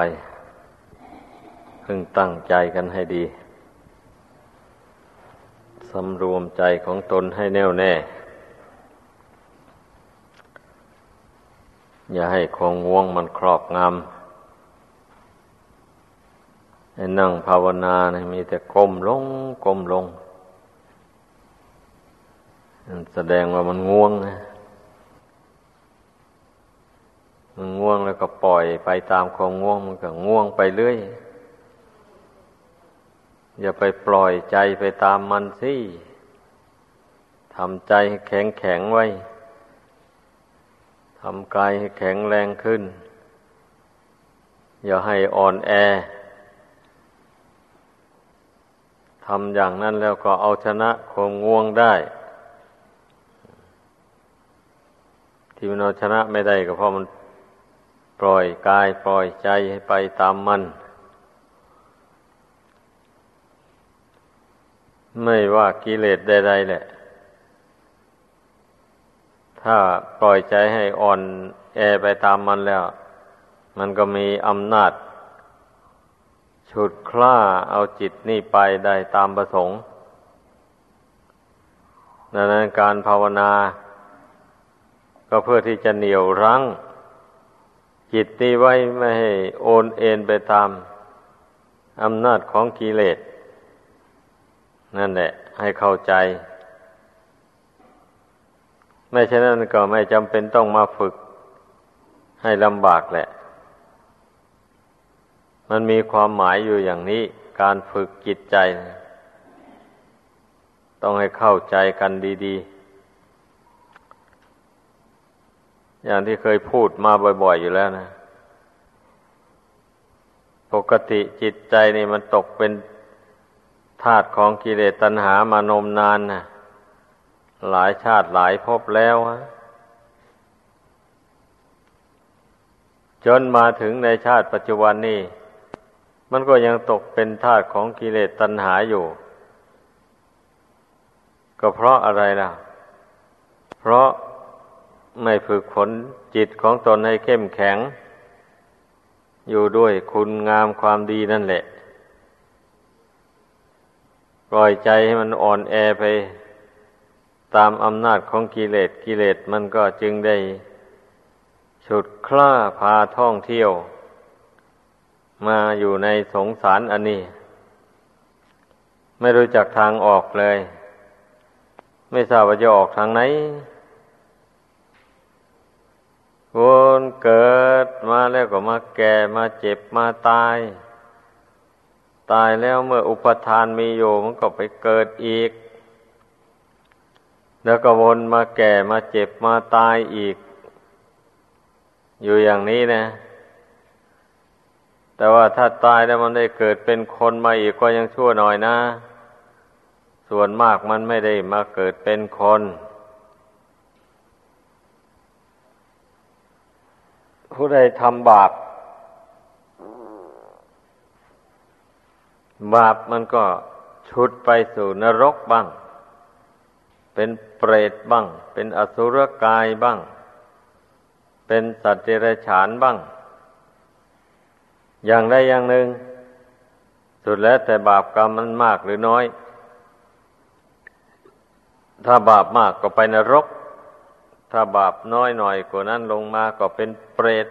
ไปพึงตั้งใจกันให้ดี สำรวมใจของตนให้แน่วแน่ อย่าให้ของง่วงมันครอบงำให้นั่งภาวนานะมีแต่ก้มลงก้มลง แสดงว่ามันง่วงนะมัน ง่วงแล้วก็ปล่อยไปตามความง่วงมันก็ง่วงไปเรื่อย อย่าไปปล่อยใจไปตามมันสิทำใจให้แข็งแข็งไว้ทำกายให้แข็งแรงขึ้น อย่าให้อ่อนแอทำอย่างนั้นแล้วก็เอาชนะความง่วงได้ ที่มันเอาชนะไม่ได้ก็เพราะมัน ปล่อยกายปล่อยใจให้ไปตามมัน ไม่ว่ากิเลสใดๆแหละ ถ้าปล่อยใจให้อ่อนแอไปตามมันแล้ว มันก็มีอำนาจ ฉุดคล้าเอาจิตนี่ไปได้ตามประสงค์ดังนั้นการภาวนา ก็เพื่อที่จะเหนี่ยวรั้ง จิตนี้ไว้ไม่ให้โอนเอ็นไปตามอำนาจของกิเลส นั่นแหละ ให้เข้าใจ ไม่เช่นนั้นก็ไม่จำเป็นต้องมาฝึก ให้ลำบากแหละ มันมีความหมายอยู่อย่างนี้ การฝึกจิตใจ ต้องให้เข้าใจกันดี ๆ อย่างที่เคยพูดมาบ่อย ๆ อยู่แล้วนะ ปกติจิตใจนี่มันตกเป็นธาตุของกิเลสตัณหามานมนานนะหลายชาติหลายภพแล้วจนมาถึงในชาติปัจจุบันนี้มันก็ยังตกเป็นธาตุของกิเลสตัณหาอยู่ ก็เพราะอะไรล่ะ เพราะ ไม่ฝึกฝนจิตของตนให้เข้มแข็ง อยู่ด้วยคุณงามความดีนั่นแหละ ปล่อยใจให้มันอ่อนแอไป ตามอำนาจของกิเลสกิเลสมันก็จึงได้ฉุดคล้าพาท่องเที่ยว มาอยู่ในสงสารอันนี้ ไม่รู้จักทางออกเลย ไม่ทราบว่าจะออกทางไหน วนเกิดมาแล้วก็มาแก่มาเจ็บมาตาย ตายแล้วเมื่ออุปทานมีอยู่มันก็ไปเกิดอีก แล้วก็วนมาแก่มาเจ็บมาตายอีก อยู่อย่างนี้นะ แต่ว่าถ้าตายแล้วมันได้เกิดเป็นคนมาอีกก็ยังชั่วหน่อยนะ ส่วนมากมันไม่ได้มาเกิดเป็นคน ผู้ใดทำบาป บาปมันก็ชุดไปสู่นรกบ้าง เป็นเปรตบ้าง เป็นอสุรกายบ้าง เป็นสัตว์เดรัจฉานบ้าง อย่างใดอย่างหนึ่ง สุดแล้วแต่บาปกรรมมันมากหรือน้อย ถ้าบาปมากก็ไปนรก ถ้าบาปน้อยหน่อยกว่านั้นลงมาก็เป็นเปรต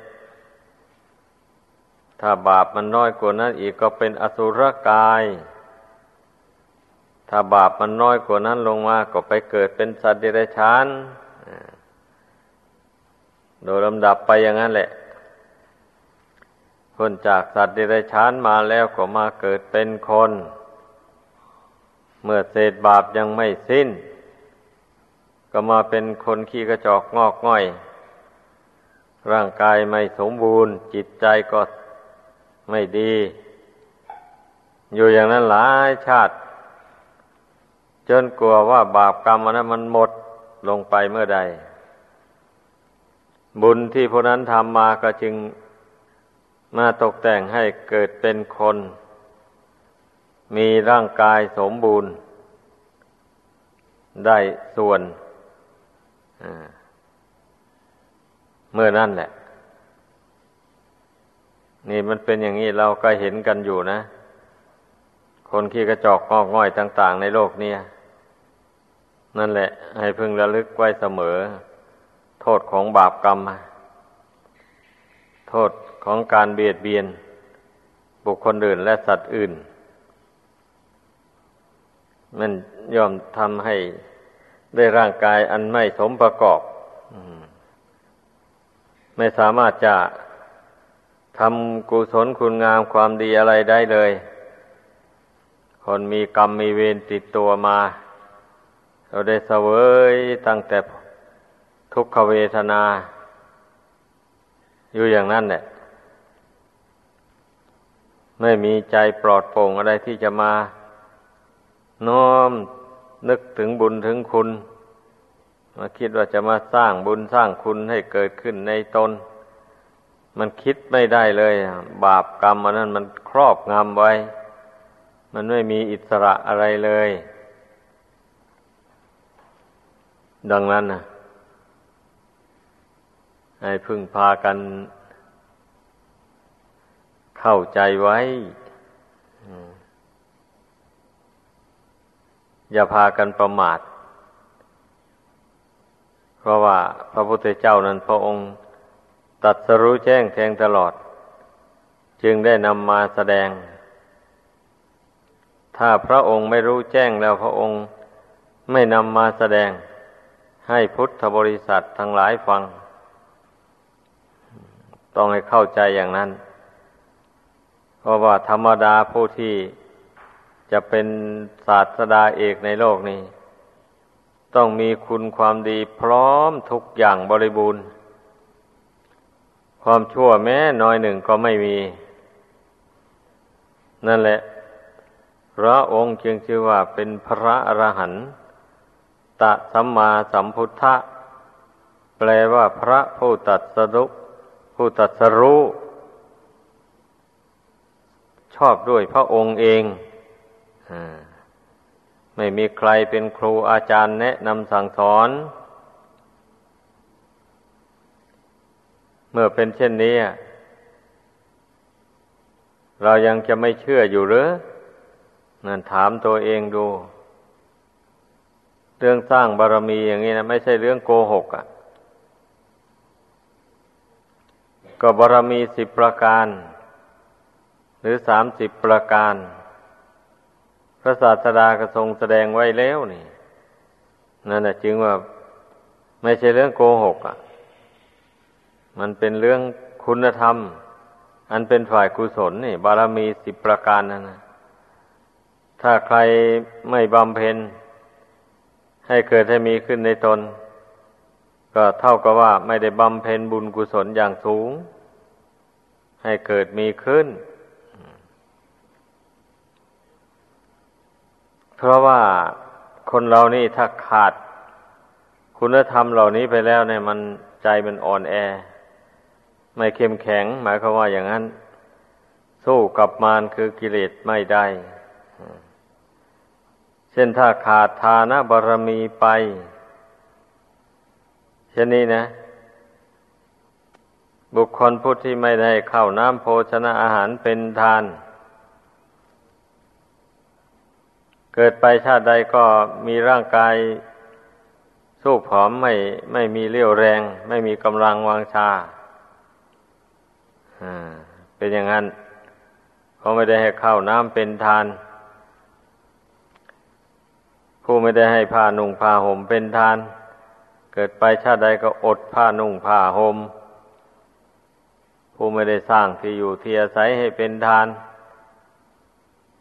ถ้าบาปมันน้อยกว่านั้นอีกก็เป็นอสุรกาย ถ้าบาปมันน้อยกว่านั้นลงมาก็ไปเกิดเป็นสัตว์เดรัจฉาน โดยลำดับไปอย่างนั้นแหละคนจากสัตว์เดรัจฉานมาแล้วก็มาเกิดเป็นคน เมื่อเศษบาปยังไม่สิ้น ก็มาเป็นคนขี้กระจอกงอกง่อย ร่างกายไม่สมบูรณ์ จิตใจก็ไม่ดี อยู่อย่างนั้นหลายชาติ จนกลัวว่าบาปกรรมอันนั้นมันหมดลงไปเมื่อใด บุญที่พวกนั้นทำมาก็จึงมาตกแต่งให้เกิดเป็นคน มีร่างกายสมบูรณ์ ได้ส่วน เมื่อนั่นแหละ นี่มันเป็นอย่างนี้เราก็เห็นกันอยู่นะ คนขี้กระจอกงอกง่อยต่าง ๆ ในโลกนี้นั่นแหละ ให้พึงระลึกไว้เสมอ โทษของบาปกรรม โทษของการเบียดเบียน บุคคลอื่นและสัตว์อื่น มันย่อมทำให้ ได้ร่างกายอันไม่สมประกอบไม่สามารถจะทำกุศลคุณงามความดีอะไรได้เลย คนมีกรรมมีเวรติดตัวมา เราได้เสวยตั้งแต่ทุกขเวทนา อยู่อย่างนั้นแหละไม่มีใจปลอดโปร่งอะไรที่จะมา น้อม นึกถึงบุญถึงคุณ มาคิดว่าจะมาสร้างบุญสร้างคุณให้เกิดขึ้นในตน มันคิดไม่ได้เลย บาปกรรมอันนั้นมันครอบงำไว้ มันไม่มีอิสระอะไรเลย ดังนั้นนะให้พึ่งพากันเข้าใจไว้ อย่าพากันประมาท เพราะว่าพระพุทธเจ้านั้นพระองค์ตัดสรู้แจ้งแทงตลอด จึงได้นำมาแสดง ถ้าพระองค์ไม่รู้แจ้งแล้วพระองค์ไม่นำมาแสดง ให้พุทธบริษัททั้งหลายฟัง ต้องให้เข้าใจอย่างนั้น เพราะว่าธรรมดาผู้ที่ จะเป็นศาสดาเอกในโลกนี้ ต้องมีคุณความดีพร้อมทุกอย่างบริบูรณ์ ความชั่วแม้น้อยหนึ่งก็ไม่มี นั่นแหละ พระองค์จึงชื่อว่าเป็นพระอรหันตะสัมมาสัมพุทธะ แปลว่าพระผู้ตัดสรุผู้ตัดสรู้ชอบด้วยพระองค์เอง ไม่มีใครเป็นครูอาจารย์แนะนำสั่งสอน เมื่อเป็นเช่นนี้ เรายังจะไม่เชื่ออยู่หรือนั่นถามตัวเองดู เรื่องสร้างบารมีอย่างนี้นะไม่ใช่เรื่องโกหกอะ่ะ ก็บารมีสิบประการ หรือสามสิบประการ ระศาสดากระทรงแสดงไว้แล้วนี่นั่นแหละจึงว่าไม่ใช่เรื่องโกหกอะ มันเป็นเรื่องคุณธรรม อันเป็นฝ่ายกุศลนี่ บารมีสิบประการนั่นนะถ้าใครไม่บำเพ็ญ ให้เกิดให้มีขึ้นในตน ก็เท่ากับว่าไม่ได้บำเพ็ญบุญกุศลอย่างสูง ให้เกิดมีขึ้น เพราะว่าคนเรานี่ถ้าขาดคุณธรรมเหล่านี้ไปแล้วเนี่ยมันใจมันอ่อนแอ ไม่เข้มแข็ง หมายความว่าอย่างนั้น สู้กับมารคือกิเลสไม่ได้ เช่นถ้าขาดทานบารมีไป เช่นนี้นะ บุคคลผู้ที่ไม่ได้เข้าน้ำโภชนะอาหารเป็นทานเกิดไปชาติใดก็มีร่างกายสู้ผอมไม่ไม่มีเรี่ยวแรง ไม่มีกำลังวางชาเป็นอย่างนั้นเขาไม่ได้ให้ข้าวน้ำเป็นทาน ผู้ไม่ได้ให้ผ้านุ่งผ้าห่มเป็นทาน เกิดไปชาติใดก็อดผ้านุ่งผ้าห่มผู้ไม่ได้สร้างที่อยู่ที่อาศัยให้เป็นทานเ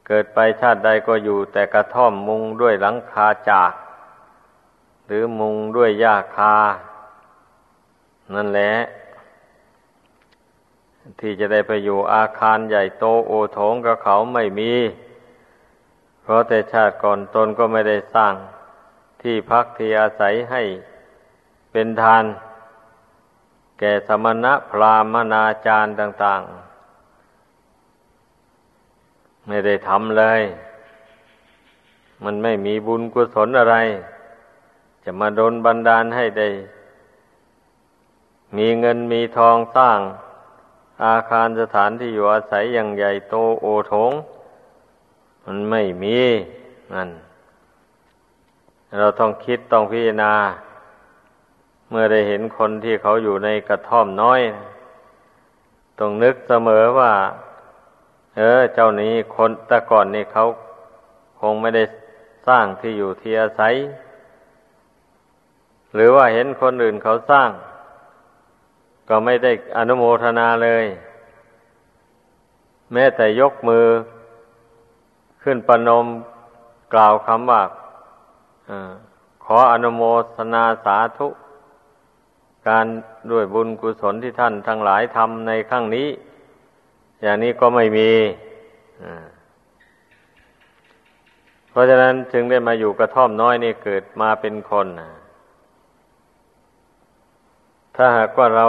เกิดไปชาติใดก็อยู่แต่กระท่อมมุงด้วยหลังคาจาก หรือมุงด้วยหญ้าคา นั่นแหละ ที่จะได้ไปอยู่อาคารใหญ่โตโอโถงกับเขาไม่มี เพราะแต่ชาติก่อนตนก็ไม่ได้สร้าง ที่พักที่อาศัยให้เป็นทาน แก่สมณะพราหมณาจารย์ต่าง ๆ ไม่ได้ทำเลย มันไม่มีบุญกุศลอะไร จะมาโดนบันดาลให้ได้ มีเงินมีทองสร้าง อาคารสถานที่อยู่อาศัยอย่างใหญ่โตโอทง มันไม่มีนั่นเราต้องคิดต้องพิจารณา เมื่อได้เห็นคนที่เขาอยู่ในกระท่อมน้อย ต้องนึกเสมอว่า เออ เจ้านี้คนแต่ก่อนนี่เขาคงไม่ได้สร้างที่อยู่ที่อาศัย หรือว่าเห็นคนอื่นเขาสร้าง ก็ไม่ได้อนุโมทนาเลย แม้แต่ยกมือ ขึ้นประนมกล่าวคำว่าอขออนุโมทนาสาธุ การด้วยบุญกุศลที่ท่านทั้งหลายทำในครั้งนี้ อย่างนี้ก็ไม่มีเพราะฉะนั้นจึงได้มาอยู่กระท่อมน้อยนี่เกิดมาเป็นคนถ้าหากว่าเรา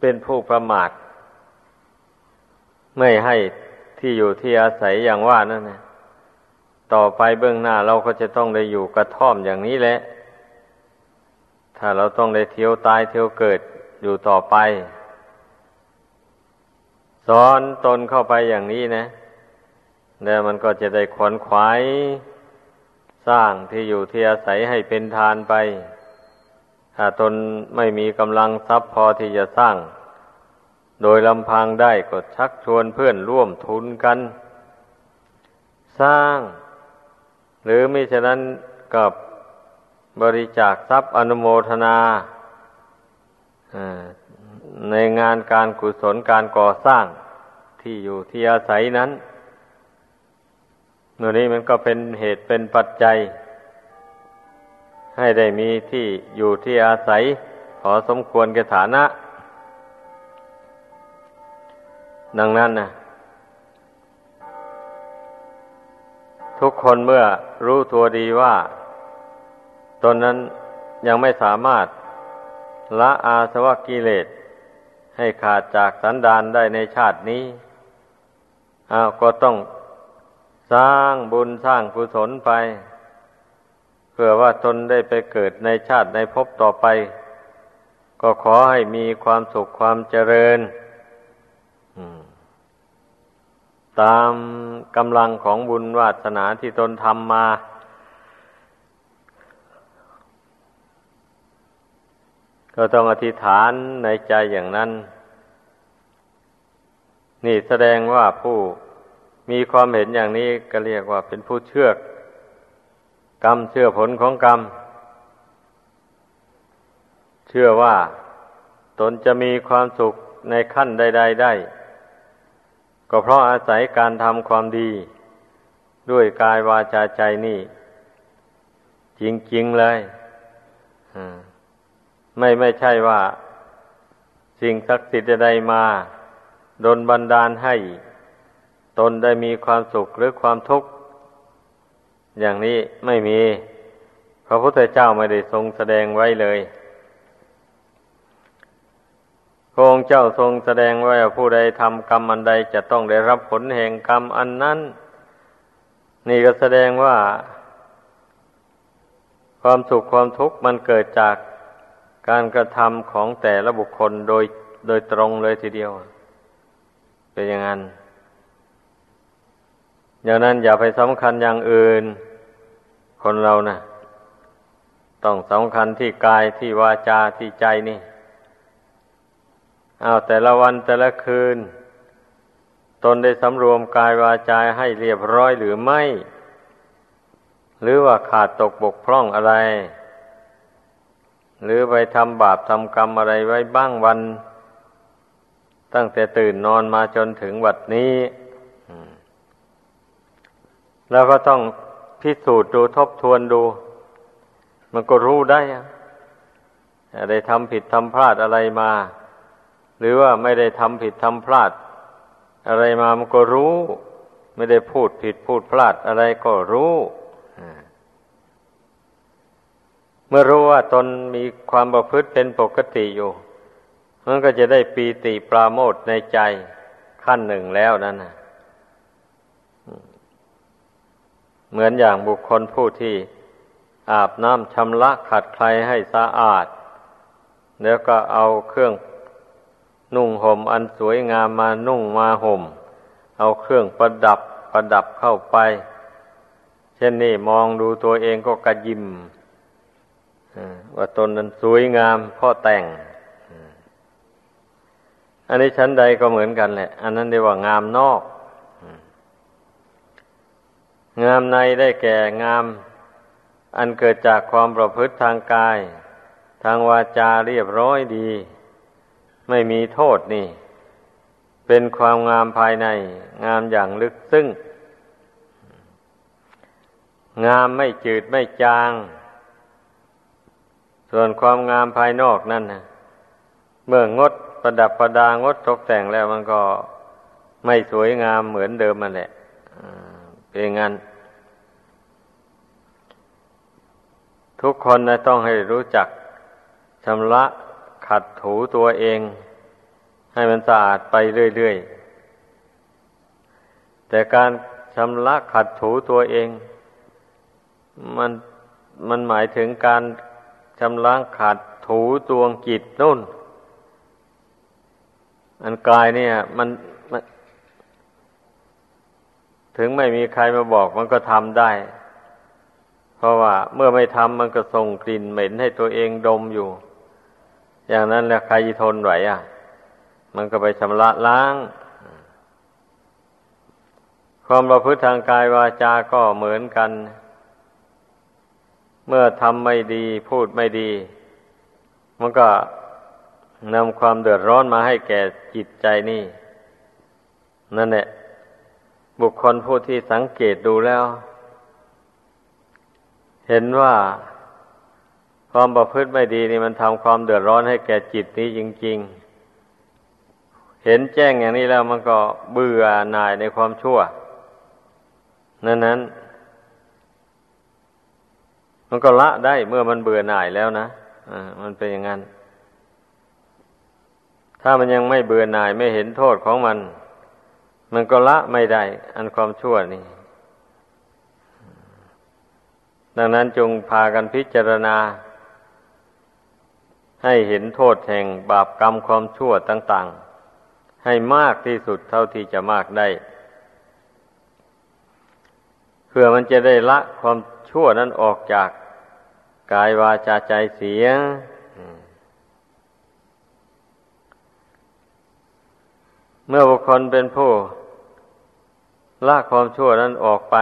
เป็นผู้ประมาทไม่ให้ที่อยู่ที่อาศัยอย่างว่านั่นนะต่อไปเบื้องหน้าเราก็จะต้องได้อยู่กระท่อมอย่างนี้แหละ ถ้าเราต้องได้เที่ยวตายเที่ยวเกิดอยู่ต่อไป สอนตนเข้าไปอย่างนี้นะแล้วมันก็จะได้ขวนขวาย สร้างที่อยู่ที่อาศัยให้เป็นทานไป ถ้าตนไม่มีกำลังทรัพย์พอที่จะสร้าง โดยลำพังได้ก็ชักชวนเพื่อนร่วมทุนกัน สร้าง หรือมิฉะนั้นกับบริจาคทรัพย์อนุโมทนา ในงานการกุศลการก่อสร้างที่อยู่ที่อาศัยนั้นเมื่อนี้มันก็เป็นเหตุเป็นปัจจัย ให้ได้มีที่อยู่ที่อาศัย ขอสมควรแก่ฐานะ ดังนั้นนะทุกคนเมื่อรู้ตัวดีว่า ตนนั้นยังไม่สามารถละอาสวะกิเลส ให้ขาดจากสันดานได้ในชาตินี้อ้าวก็ต้องสร้างบุญสร้างกุศลไป เพื่อว่าตนได้ไปเกิดในชาติในภพต่อไป ก็ขอให้มีความสุขความเจริญตามกำลังของบุญวาสนาที่ตนทำมา ก็ต้องอธิษฐานในใจอย่างนั้น นี่แสดงว่าผู้มีความเห็นอย่างนี้ก็เรียกว่าเป็นผู้เชื่อกรรมเชื่อผลของกรรม เชื่อว่าตนจะมีความสุขในขั้นใด ๆ ได้ ก็เพราะอาศัยการทำความดี ด้วยกายวาจาใจนี่ จริง ๆ เลย ไม่ไม่ใช่ว่า สิ่งศักดิ์สิทธิ์ใดมาดนบันดาลให้ ตนได้มีความสุขหรือความทุกข์ อย่างนี้ไม่มี พระพุทธเจ้าไม่ได้ทรงแสดงไว้เลยพระองค์เจ้าทรงแสดงว่าผู้ใดทำกรรมอันใดจะต้องได้รับผลแห่งกรรมอันนั้น นี่ก็แสดงว่า ความสุขความทุกข์มันเกิดจาก การกระทำของแต่ละบุคคลโดยโดยตรงเลยทีเดียว เป็นอย่างนั้นอย่างนั้นอย่าไปสำคัญอย่างอื่น คนเรานะ่ะ ต้องสำคัญที่กายที่วาจาที่ใจนี่เอาแต่ละวันแต่ละคืน ตนได้สำรวมกายวาจาให้เรียบร้อยหรือไม่ หรือว่าขาดตกบกพร่องอะไร หรือไปทำบาปทำกรรมอะไรไว้บ้างวัน ตั้งแต่ตื่นนอนมาจนถึงวันนี้ แล้วก็ต้องพิสูจน์ดูทบทวนดู มันก็รู้ได้ได้ทำผิดทำพลาดอะไรมา หรือว่าไม่ได้ทำผิดทำพลาด อะไรมามันก็รู้ ไม่ได้พูดผิดพูดพลาดอะไรก็รู้ เมื่อรู้ว่าตนมีความประพฤติเป็นปกติอยู่ มันก็จะได้ปีติปราโมทในใจขั้นหนึ่งแล้วนั่นนะเหมือนอย่างบุคคลผู้ที่อาบน้ำชำระขัดใครให้สะอาด แล้วก็เอาเครื่องนุ่งห่มอันสวยงามมานุ่งมาห่ม เอาเครื่องประดับประดับเข้าไป เช่นนี้มองดูตัวเองก็กระยิม ว่าตนนั้นสวยงามพ่อแต่ง อันนี้ชั้นใดก็เหมือนกันแหละ อันนั้นเรียกว่างามนอก งามในได้แก่งาม อันเกิดจากความประพฤติทางกาย ทางวาจาเรียบร้อยดี ไม่มีโทษนี่ เป็นความงามภายใน งามอย่างลึกซึ้งงามไม่จืดไม่จาง ส่วนความงามภายนอกนั่นนะเมื่องดประดับประดางดตกแต่งแล้วมันก็ไม่สวยงามเหมือนเดิมมันแหละเป็นงั้น ทุกคนนะต้องให้รู้จักชำระขัดถูตัวเอง ให้มันสะอาดไปเรื่อยๆ แต่การชำระขัดถูตัวเอง มันมันหมายถึงการ ชำระขัดถูตวงจิตนุ่น อันกายเนี่ย มันมัน ถึงไม่มีใครมาบอกมันก็ทำได้ เพราะว่าเมื่อไม่ทำมันก็ส่งกลิ่นเหม็นให้ตัวเองดมอยู่ อย่างนั้นแล้วใครทนไหวอะ มันก็ไปชำระล้าง ความประพฤติทางกายวาจาก็เหมือนกันเเมื่อทำไม่ดีพูดไม่ดี มันก็นำความเดือดร้อนมาให้แก่จิตใจนี่ นั่นแหละ บุคคลผู้ที่สังเกตดูแล้ว เห็นว่าความประพฤติไม่ดีนี่มันทำความเดือดร้อนให้แก่จิตนี้จริง ๆ เห็นแจ้งอย่างนี้แล้วมันก็เบื่อหน่ายในความชั่ว นั้นนั้น มันก็ละได้เมื่อมันเบื่อหน่ายแล้วนะอ่ามันเป็นอย่างนั้น ถ้ามันยังไม่เบื่อหน่ายไม่เห็นโทษของมัน มันก็ละไม่ได้ อันความชั่วนี่ ดังนั้นจงพากันพิจารณา ให้เห็นโทษแห่งบาปกรรมความชั่วต่าง ๆ ให้มากที่สุดเท่าที่จะมากได้เพื่อมันจะได้ละความ ชั่วนั้นออกจากกายวาจาใจเสียเมื่อบุคคลเป็นผู้ละความชั่วนั้นออกไป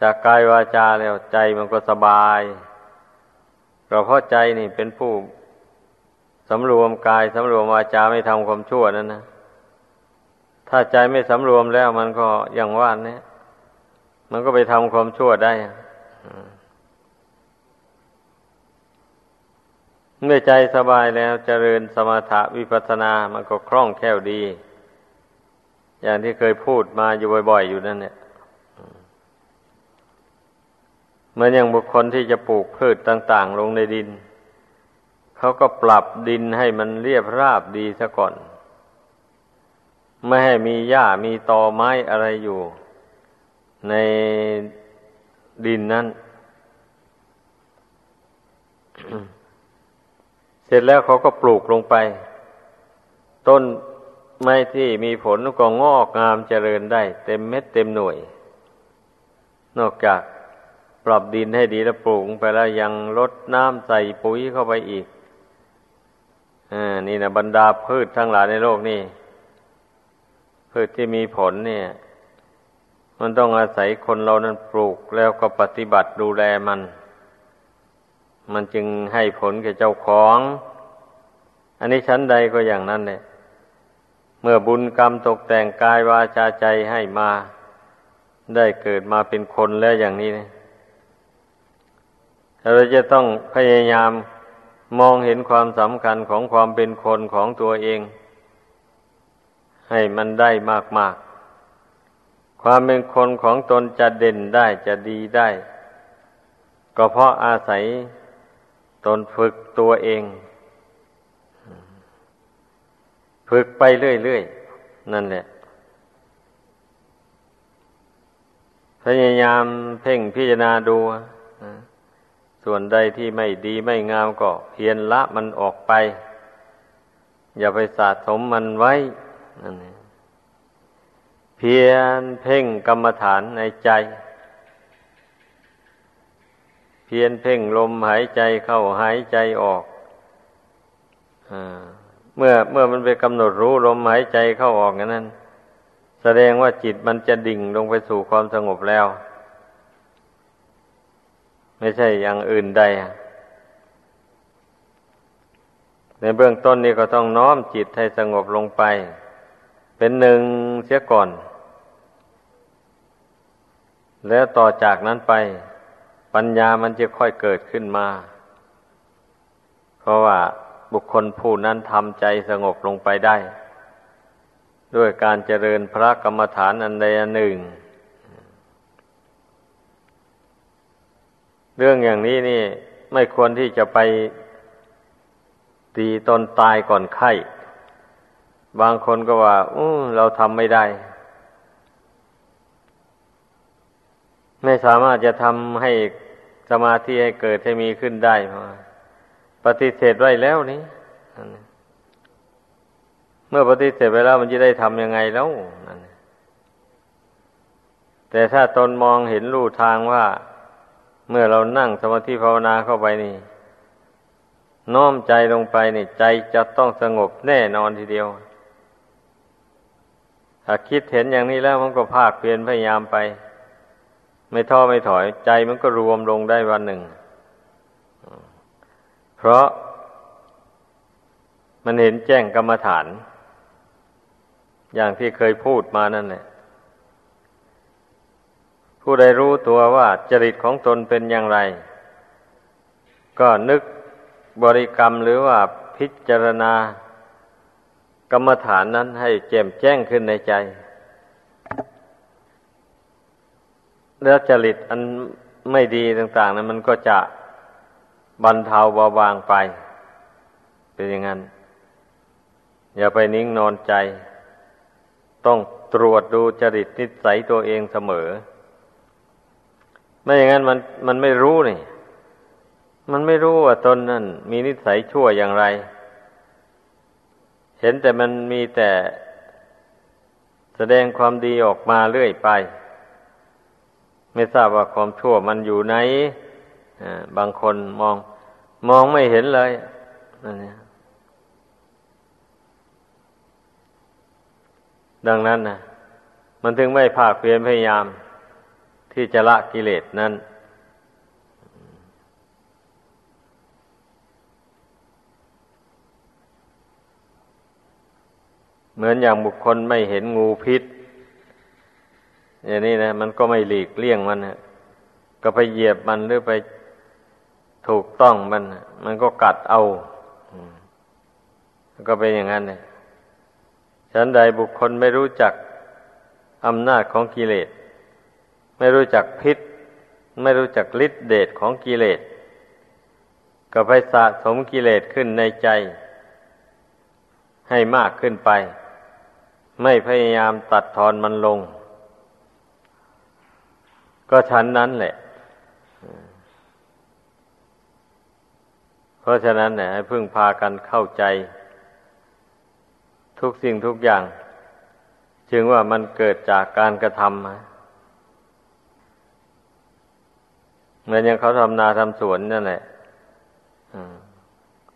จากกายวาจาแล้วใจมันก็สบายเพราะใจนี่เป็นผู้สำรวมกายสำรวมวาจาไม่ทำความชั่วนั้นนะถ้าใจไม่สำรวมแล้วมันก็อย่างว่านเนี่ย มันก็ไปทำความชั่วได้เมื่อใจสบายแล้วเจริญสมถะวิปัสสนา มันก็คล่องแคล่วดี อย่างที่เคยพูดมาอยู่บ่อยๆอยู่นั่นเนี่ยเหมือนอย่างบุคคลที่จะปลูกพืชต่าง ๆ ลงในดิน เขาก็ปรับดินให้มันเรียบราบดีซะก่อน ไม่ให้มีหญ้ามีตอไม้อะไรอยู่ ในดินนั้น เสร็จแล้วเขาก็ปลูกลงไป ต้นไม้ที่มีผลก็งอกงามเจริญได้ เต็มเม็ดเต็มหน่วย นอกจากปรับดินให้ดีแล้วปลูกไปแล้วยังลดน้ำใส่ปุ๋ยเข้าไปอีกอ่านี่นะบรรดาพืชทั้งหลายในโลกนี่พืชที่มีผลเนี่ย มันต้องอาศัยคนเรานั้นปลูกแล้วก็ปฏิบัติดูแลมัน มันจึงให้ผลแก่เจ้าของ อันนี้ชั้นใดก็อย่างนั้นเลยเมื่อบุญกรรมตกแต่งกายวาจาใจให้มา ได้เกิดมาเป็นคนแล้วอย่างนี้เนะเราจะต้องพยายามมองเห็นความสำคัญของความเป็นคนของตัวเอง ให้มันได้มากๆ ความเป็นคนของตนจะเด่นได้จะดีได้ ก็เพราะอาศัยตนฝึกตัวเอง ฝึกไปเรื่อยๆ นั่นแหละ พยายามเพ่งพิจารณาดูส่วนใดที่ไม่ดีไม่งามก็เพียนละมันออกไป อย่าไปสะสมมันไว้นั่นเอง พียรเพ่งกรรมฐานในใจ เพียรเพ่งลมหายใจเข้าหายใจออกอเมื่อเมื่อมันไปกำหนดรู้ลมหายใจเข้าออกนั้น แสดงว่าจิตมันจะดิ่งลงไปสู่ความสงบแล้ว ไม่ใช่อย่างอื่นใด ในเบื้องต้นนี้ก็ต้องน้อมจิตให้สงบลงไป เป็นหนึ่งเสียก่อน แล้วต่อจากนั้นไป ปัญญามันจะค่อยเกิดขึ้นมา เพราะว่าบุคคลผู้นั้นทำใจสงบลงไปได้ ด้วยการเจริญพระกรรมฐานอันใดอันหนึ่ง เรื่องอย่างนี้นี่ไม่ควรที่จะไปตีตนตายก่อนไข้ บางคนก็ว่าอู้เราทำไม่ได้ ไม่สามารถจะทำให้สมาธิให้เกิดให้มีขึ้นได้ปฏิเสธไว้แล้วนี้เมื่อปฏิเสธไปแล้วมันจะได้ทำยังไงแล้วแต่ถ้าตนมองเห็นรูทางว่า เมื่อเรานั่งสมาธิภาวนาเข้าไปนี่ น้อมใจลงไปนี่ใจจะต้องสงบแน่นอนทีเดียวถ้าคิดเห็นอย่างนี้แล้วมันก็ภาคเพียนพยายามไป ไม่ท้อไม่ถอย ใจมันก็รวมลงได้วันหนึ่ง เพราะมันเห็นแจ้งกรรมฐาน อย่างที่เคยพูดมานั่นแหละผู้ใดรู้ตัวว่าจริตของตนเป็นอย่างไร ก็นึกบริกรรมหรือว่าพิจารณากรรมฐานนั้นให้แจ่มแจ้งขึ้นในใจ แล้วจริตอันไม่ดีต่าง ๆนั้นมันก็จะบรรเทาเบาบางไป เป็นอย่างนั้น อย่าไปนิ่งนอนใจ ต้องตรวจดูจริตนิสัยตัวเองเสมอ ไม่อย่างนั้นมันมันไม่รู้นี่ มันไม่รู้ว่าตนนั่นมีนิสัยชั่วอย่างไร เห็นแต่มันมีแต่แสดงความดีออกมาเรื่อยไป ไม่ทราบว่าความชั่วมันอยู่ไหนบางคนมองมองไม่เห็นเลยนั่นเนี่ยดังนั้นนะมันถึงไม่ภาคเพียรพยายาม ที่จะละกิเลสนั้นเหมือนอย่างบุคคลไม่เห็นงูพิษ อย่างนี้นะมันก็ไม่หลีกเลี่ยงมันนะก็ไปเหยียบมันหรือไปถูกต้องมัน มันก็กัดเอาก็เป็นอย่างนั้นเลยฉันใดบุคคลไม่รู้จักอำนาจของกิเลส ไม่รู้จักพิษ ไม่รู้จักฤทธิเดชของกิเลส ก็ไปสะสมกิเลสขึ้นในใจ ให้มากขึ้นไป ไม่พยายามตัดทอนมันลง ก็ชั้นนั้นแหละ เพราะฉะนั้นเนี่ยให้พึ่งพากันเข้าใจ ทุกสิ่งทุกอย่าง จึงว่ามันเกิดจากการกระทำเหมือนอย่างเขาทำนาทำสวนนั่นแหละ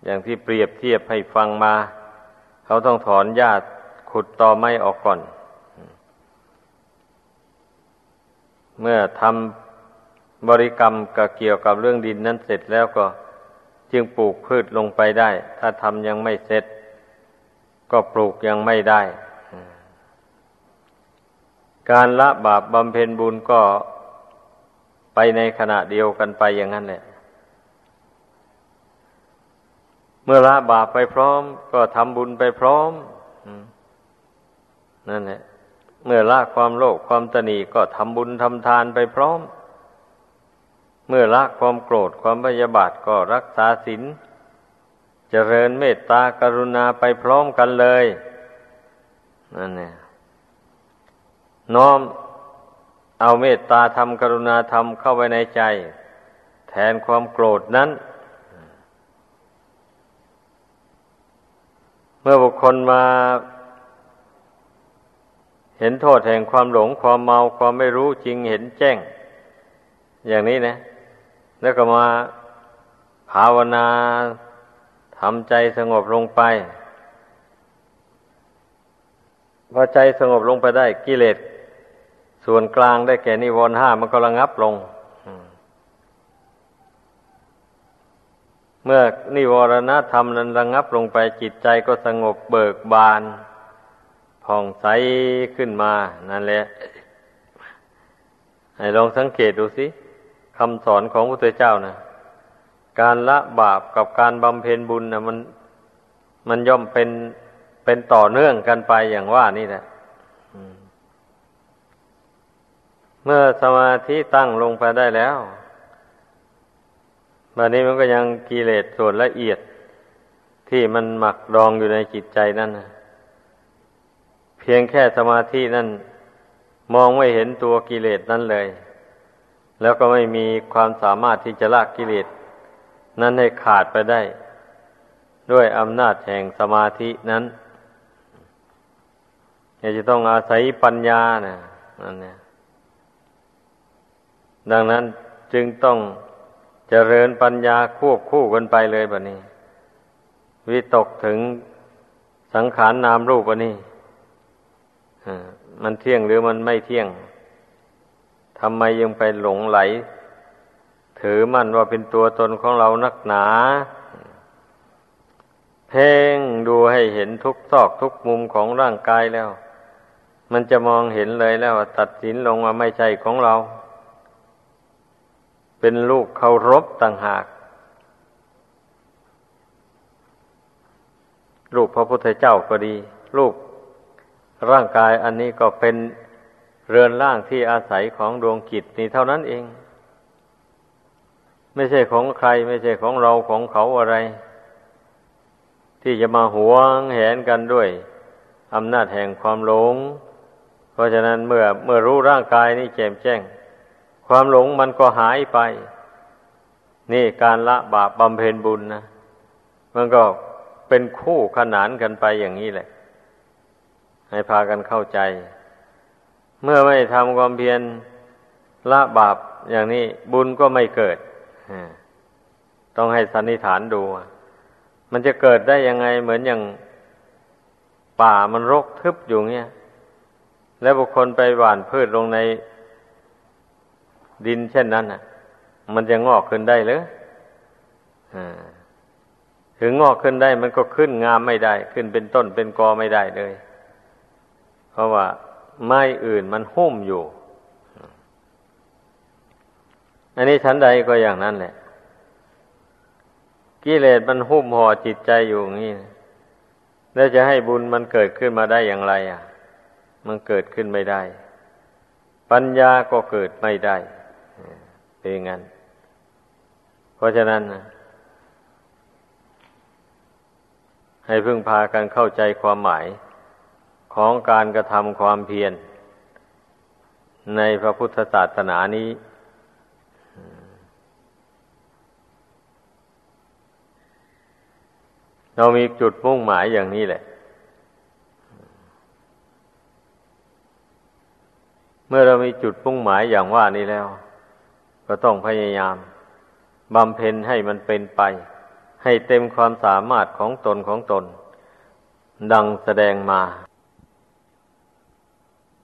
อย่างที่เปรียบเทียบให้ฟังมา เขาต้องถอนหญ้าขุดตอไม้ออกก่อน เมื่อทำบริกรรมกับเกี่ยวกับเรื่องดินนั้นเสร็จแล้วก็จึงปลูกพืชลงไปได้ ถ้าทำยังไม่เสร็จ ก็ปลูกยังไม่ได้ การละบาปบำเพ็ญบุญก็ไปในขณะเดียวกันไปอย่างนั้นแหละ เมื่อละบาปไปพร้อม ก็ทำบุญไปพร้อมนั่นแหละ เมื่อละความโลภความตนีก็ทำบุญทำทานไปพร้อม เมื่อละความโกรธความพยาบาทก็รักษาศีลเจริญเมตตากรุณาไปพร้อมกันเลยนั่นเนี่ยน้อมเอาเมตตาธรรมกรุณาธรรมเข้าไปในใจ แทนความโกรธนั้นมมื่อบุคคลมา เห็นโทษแห่งความหลงความเมาความไม่รู้จริงเห็นแจ้ง อย่างนี้นะ แล้วก็มาภาวนาทำใจสงบลงไป พอใจสงบลงไปได้กิเลสส่วนกลางได้แก่นิวรณ์ห้ามันก็ระงับลง เมื่อนิวรณธรรมนั้นระงับลงไปจิตใจก็สงบเบิกบาน ผ่องใสขึ้นมา นั่นแหละ ให้ลองสังเกตดูสิคำสอนของพระพุทธเจ้านะการละบาปกับการบำเพ็ญบุญนะมันมันย่อมเป็นเป็นต่อเนื่องกันไปอย่างว่านี่แหละเมื่อสมาธิตั้งลงไปได้แล้วบัดนี้มันก็ยังกิเลสส่วนละเอียด ที่มันหมักดองอยู่ในจิตใจนั่นนะ พียงแค่สมาธินั่นมองไม่เห็นตัวกิเลสนั้นเลย แล้วก็ไม่มีความสามารถที่จะละกกิเลสนั้นให้ขาดไปได้ ด้วยอำนาจแห่งสมาธินั้นจะต้องอาศัยปัญญานะนั่นเนี่ยดังนั้นจึงต้องเจริญปัญญาควบคู่กันไปเลยแบบนี้ วิตกถึงสังขารนนามรูปอันนี้ มันเที่ยงหรือมันไม่เที่ยงทำไมยังไปหลงไหล ถือมันว่าเป็นตัวตนของเรานักหนา เพ่งดูให้เห็นทุกซอกทุกมุมของร่างกายแล้ว มันจะมองเห็นเลยแล้วตัดสินลงว่าไม่ใช่ของเรา เป็นลูกเคารพต่างหากลูกพระพุทธเจ้าก็ดีลูก ร่างกายอันนี้ก็เป็นเรือนร่างที่อาศัยของดวงกิจนี่เท่านั้นเอง ไม่ใช่ของใคร ไม่ใช่ของเราของเขาอะไร ที่จะมาหวงแหนกันด้วยอำนาจแห่งความหลง เพราะฉะนั้นเมื่อเมื่อรู้ร่างกายนี้แจ่มแจ้ง ความหลงมันก็หายไป นี่การละบาปบำเพ็ญบุญนะ มันก็เป็นคู่ขนานกันไปอย่างนี้แหละ ให้พากันเข้าใจ เมื่อไม่ทำความเพียรละบาปอย่างนี้บุญก็ไม่เกิดต้องให้สันนิษฐานดู มันจะเกิดได้ยังไงเหมือนอย่างป่ามันรกทึบอยู่เงี้ย แล้วบุคคลไปหว่านพืชลงในดินเช่นนั้นอะ มันจะงอกขึ้นได้หรือถึงงอกขึ้นได้มันก็ขึ้นงามไม่ได้ ขึ้นเป็นต้นเป็นกอไม่ได้เลย เพราะว่าไม้อื่นมันหุ้มอยู่ อันนี้ชั้นใดก็อย่างนั้นแหละกิเลสมันหุ้มห่อจิตใจอยู่อย่างนี้แล้วจะให้บุญมันเกิดขึ้นมาได้อย่างไร อะ มันเกิดขึ้นไม่ได้ ปัญญาก็เกิดไม่ได้เป็นงั้น เพราะฉะนั้นนะให้พึ่งพากันเข้าใจความหมาย ของการกระทำความเพียรในพระพุทธศาสนานี้ เรามีจุดมุ่งหมายอย่างนี้แหละ เมื่อเรามีจุดมุ่งหมายอย่างว่านี้แล้ว ก็ต้องพยายามบำเพ็ญให้มันเป็นไป ให้เต็มความสามารถของตนของตน ดังแสดงมา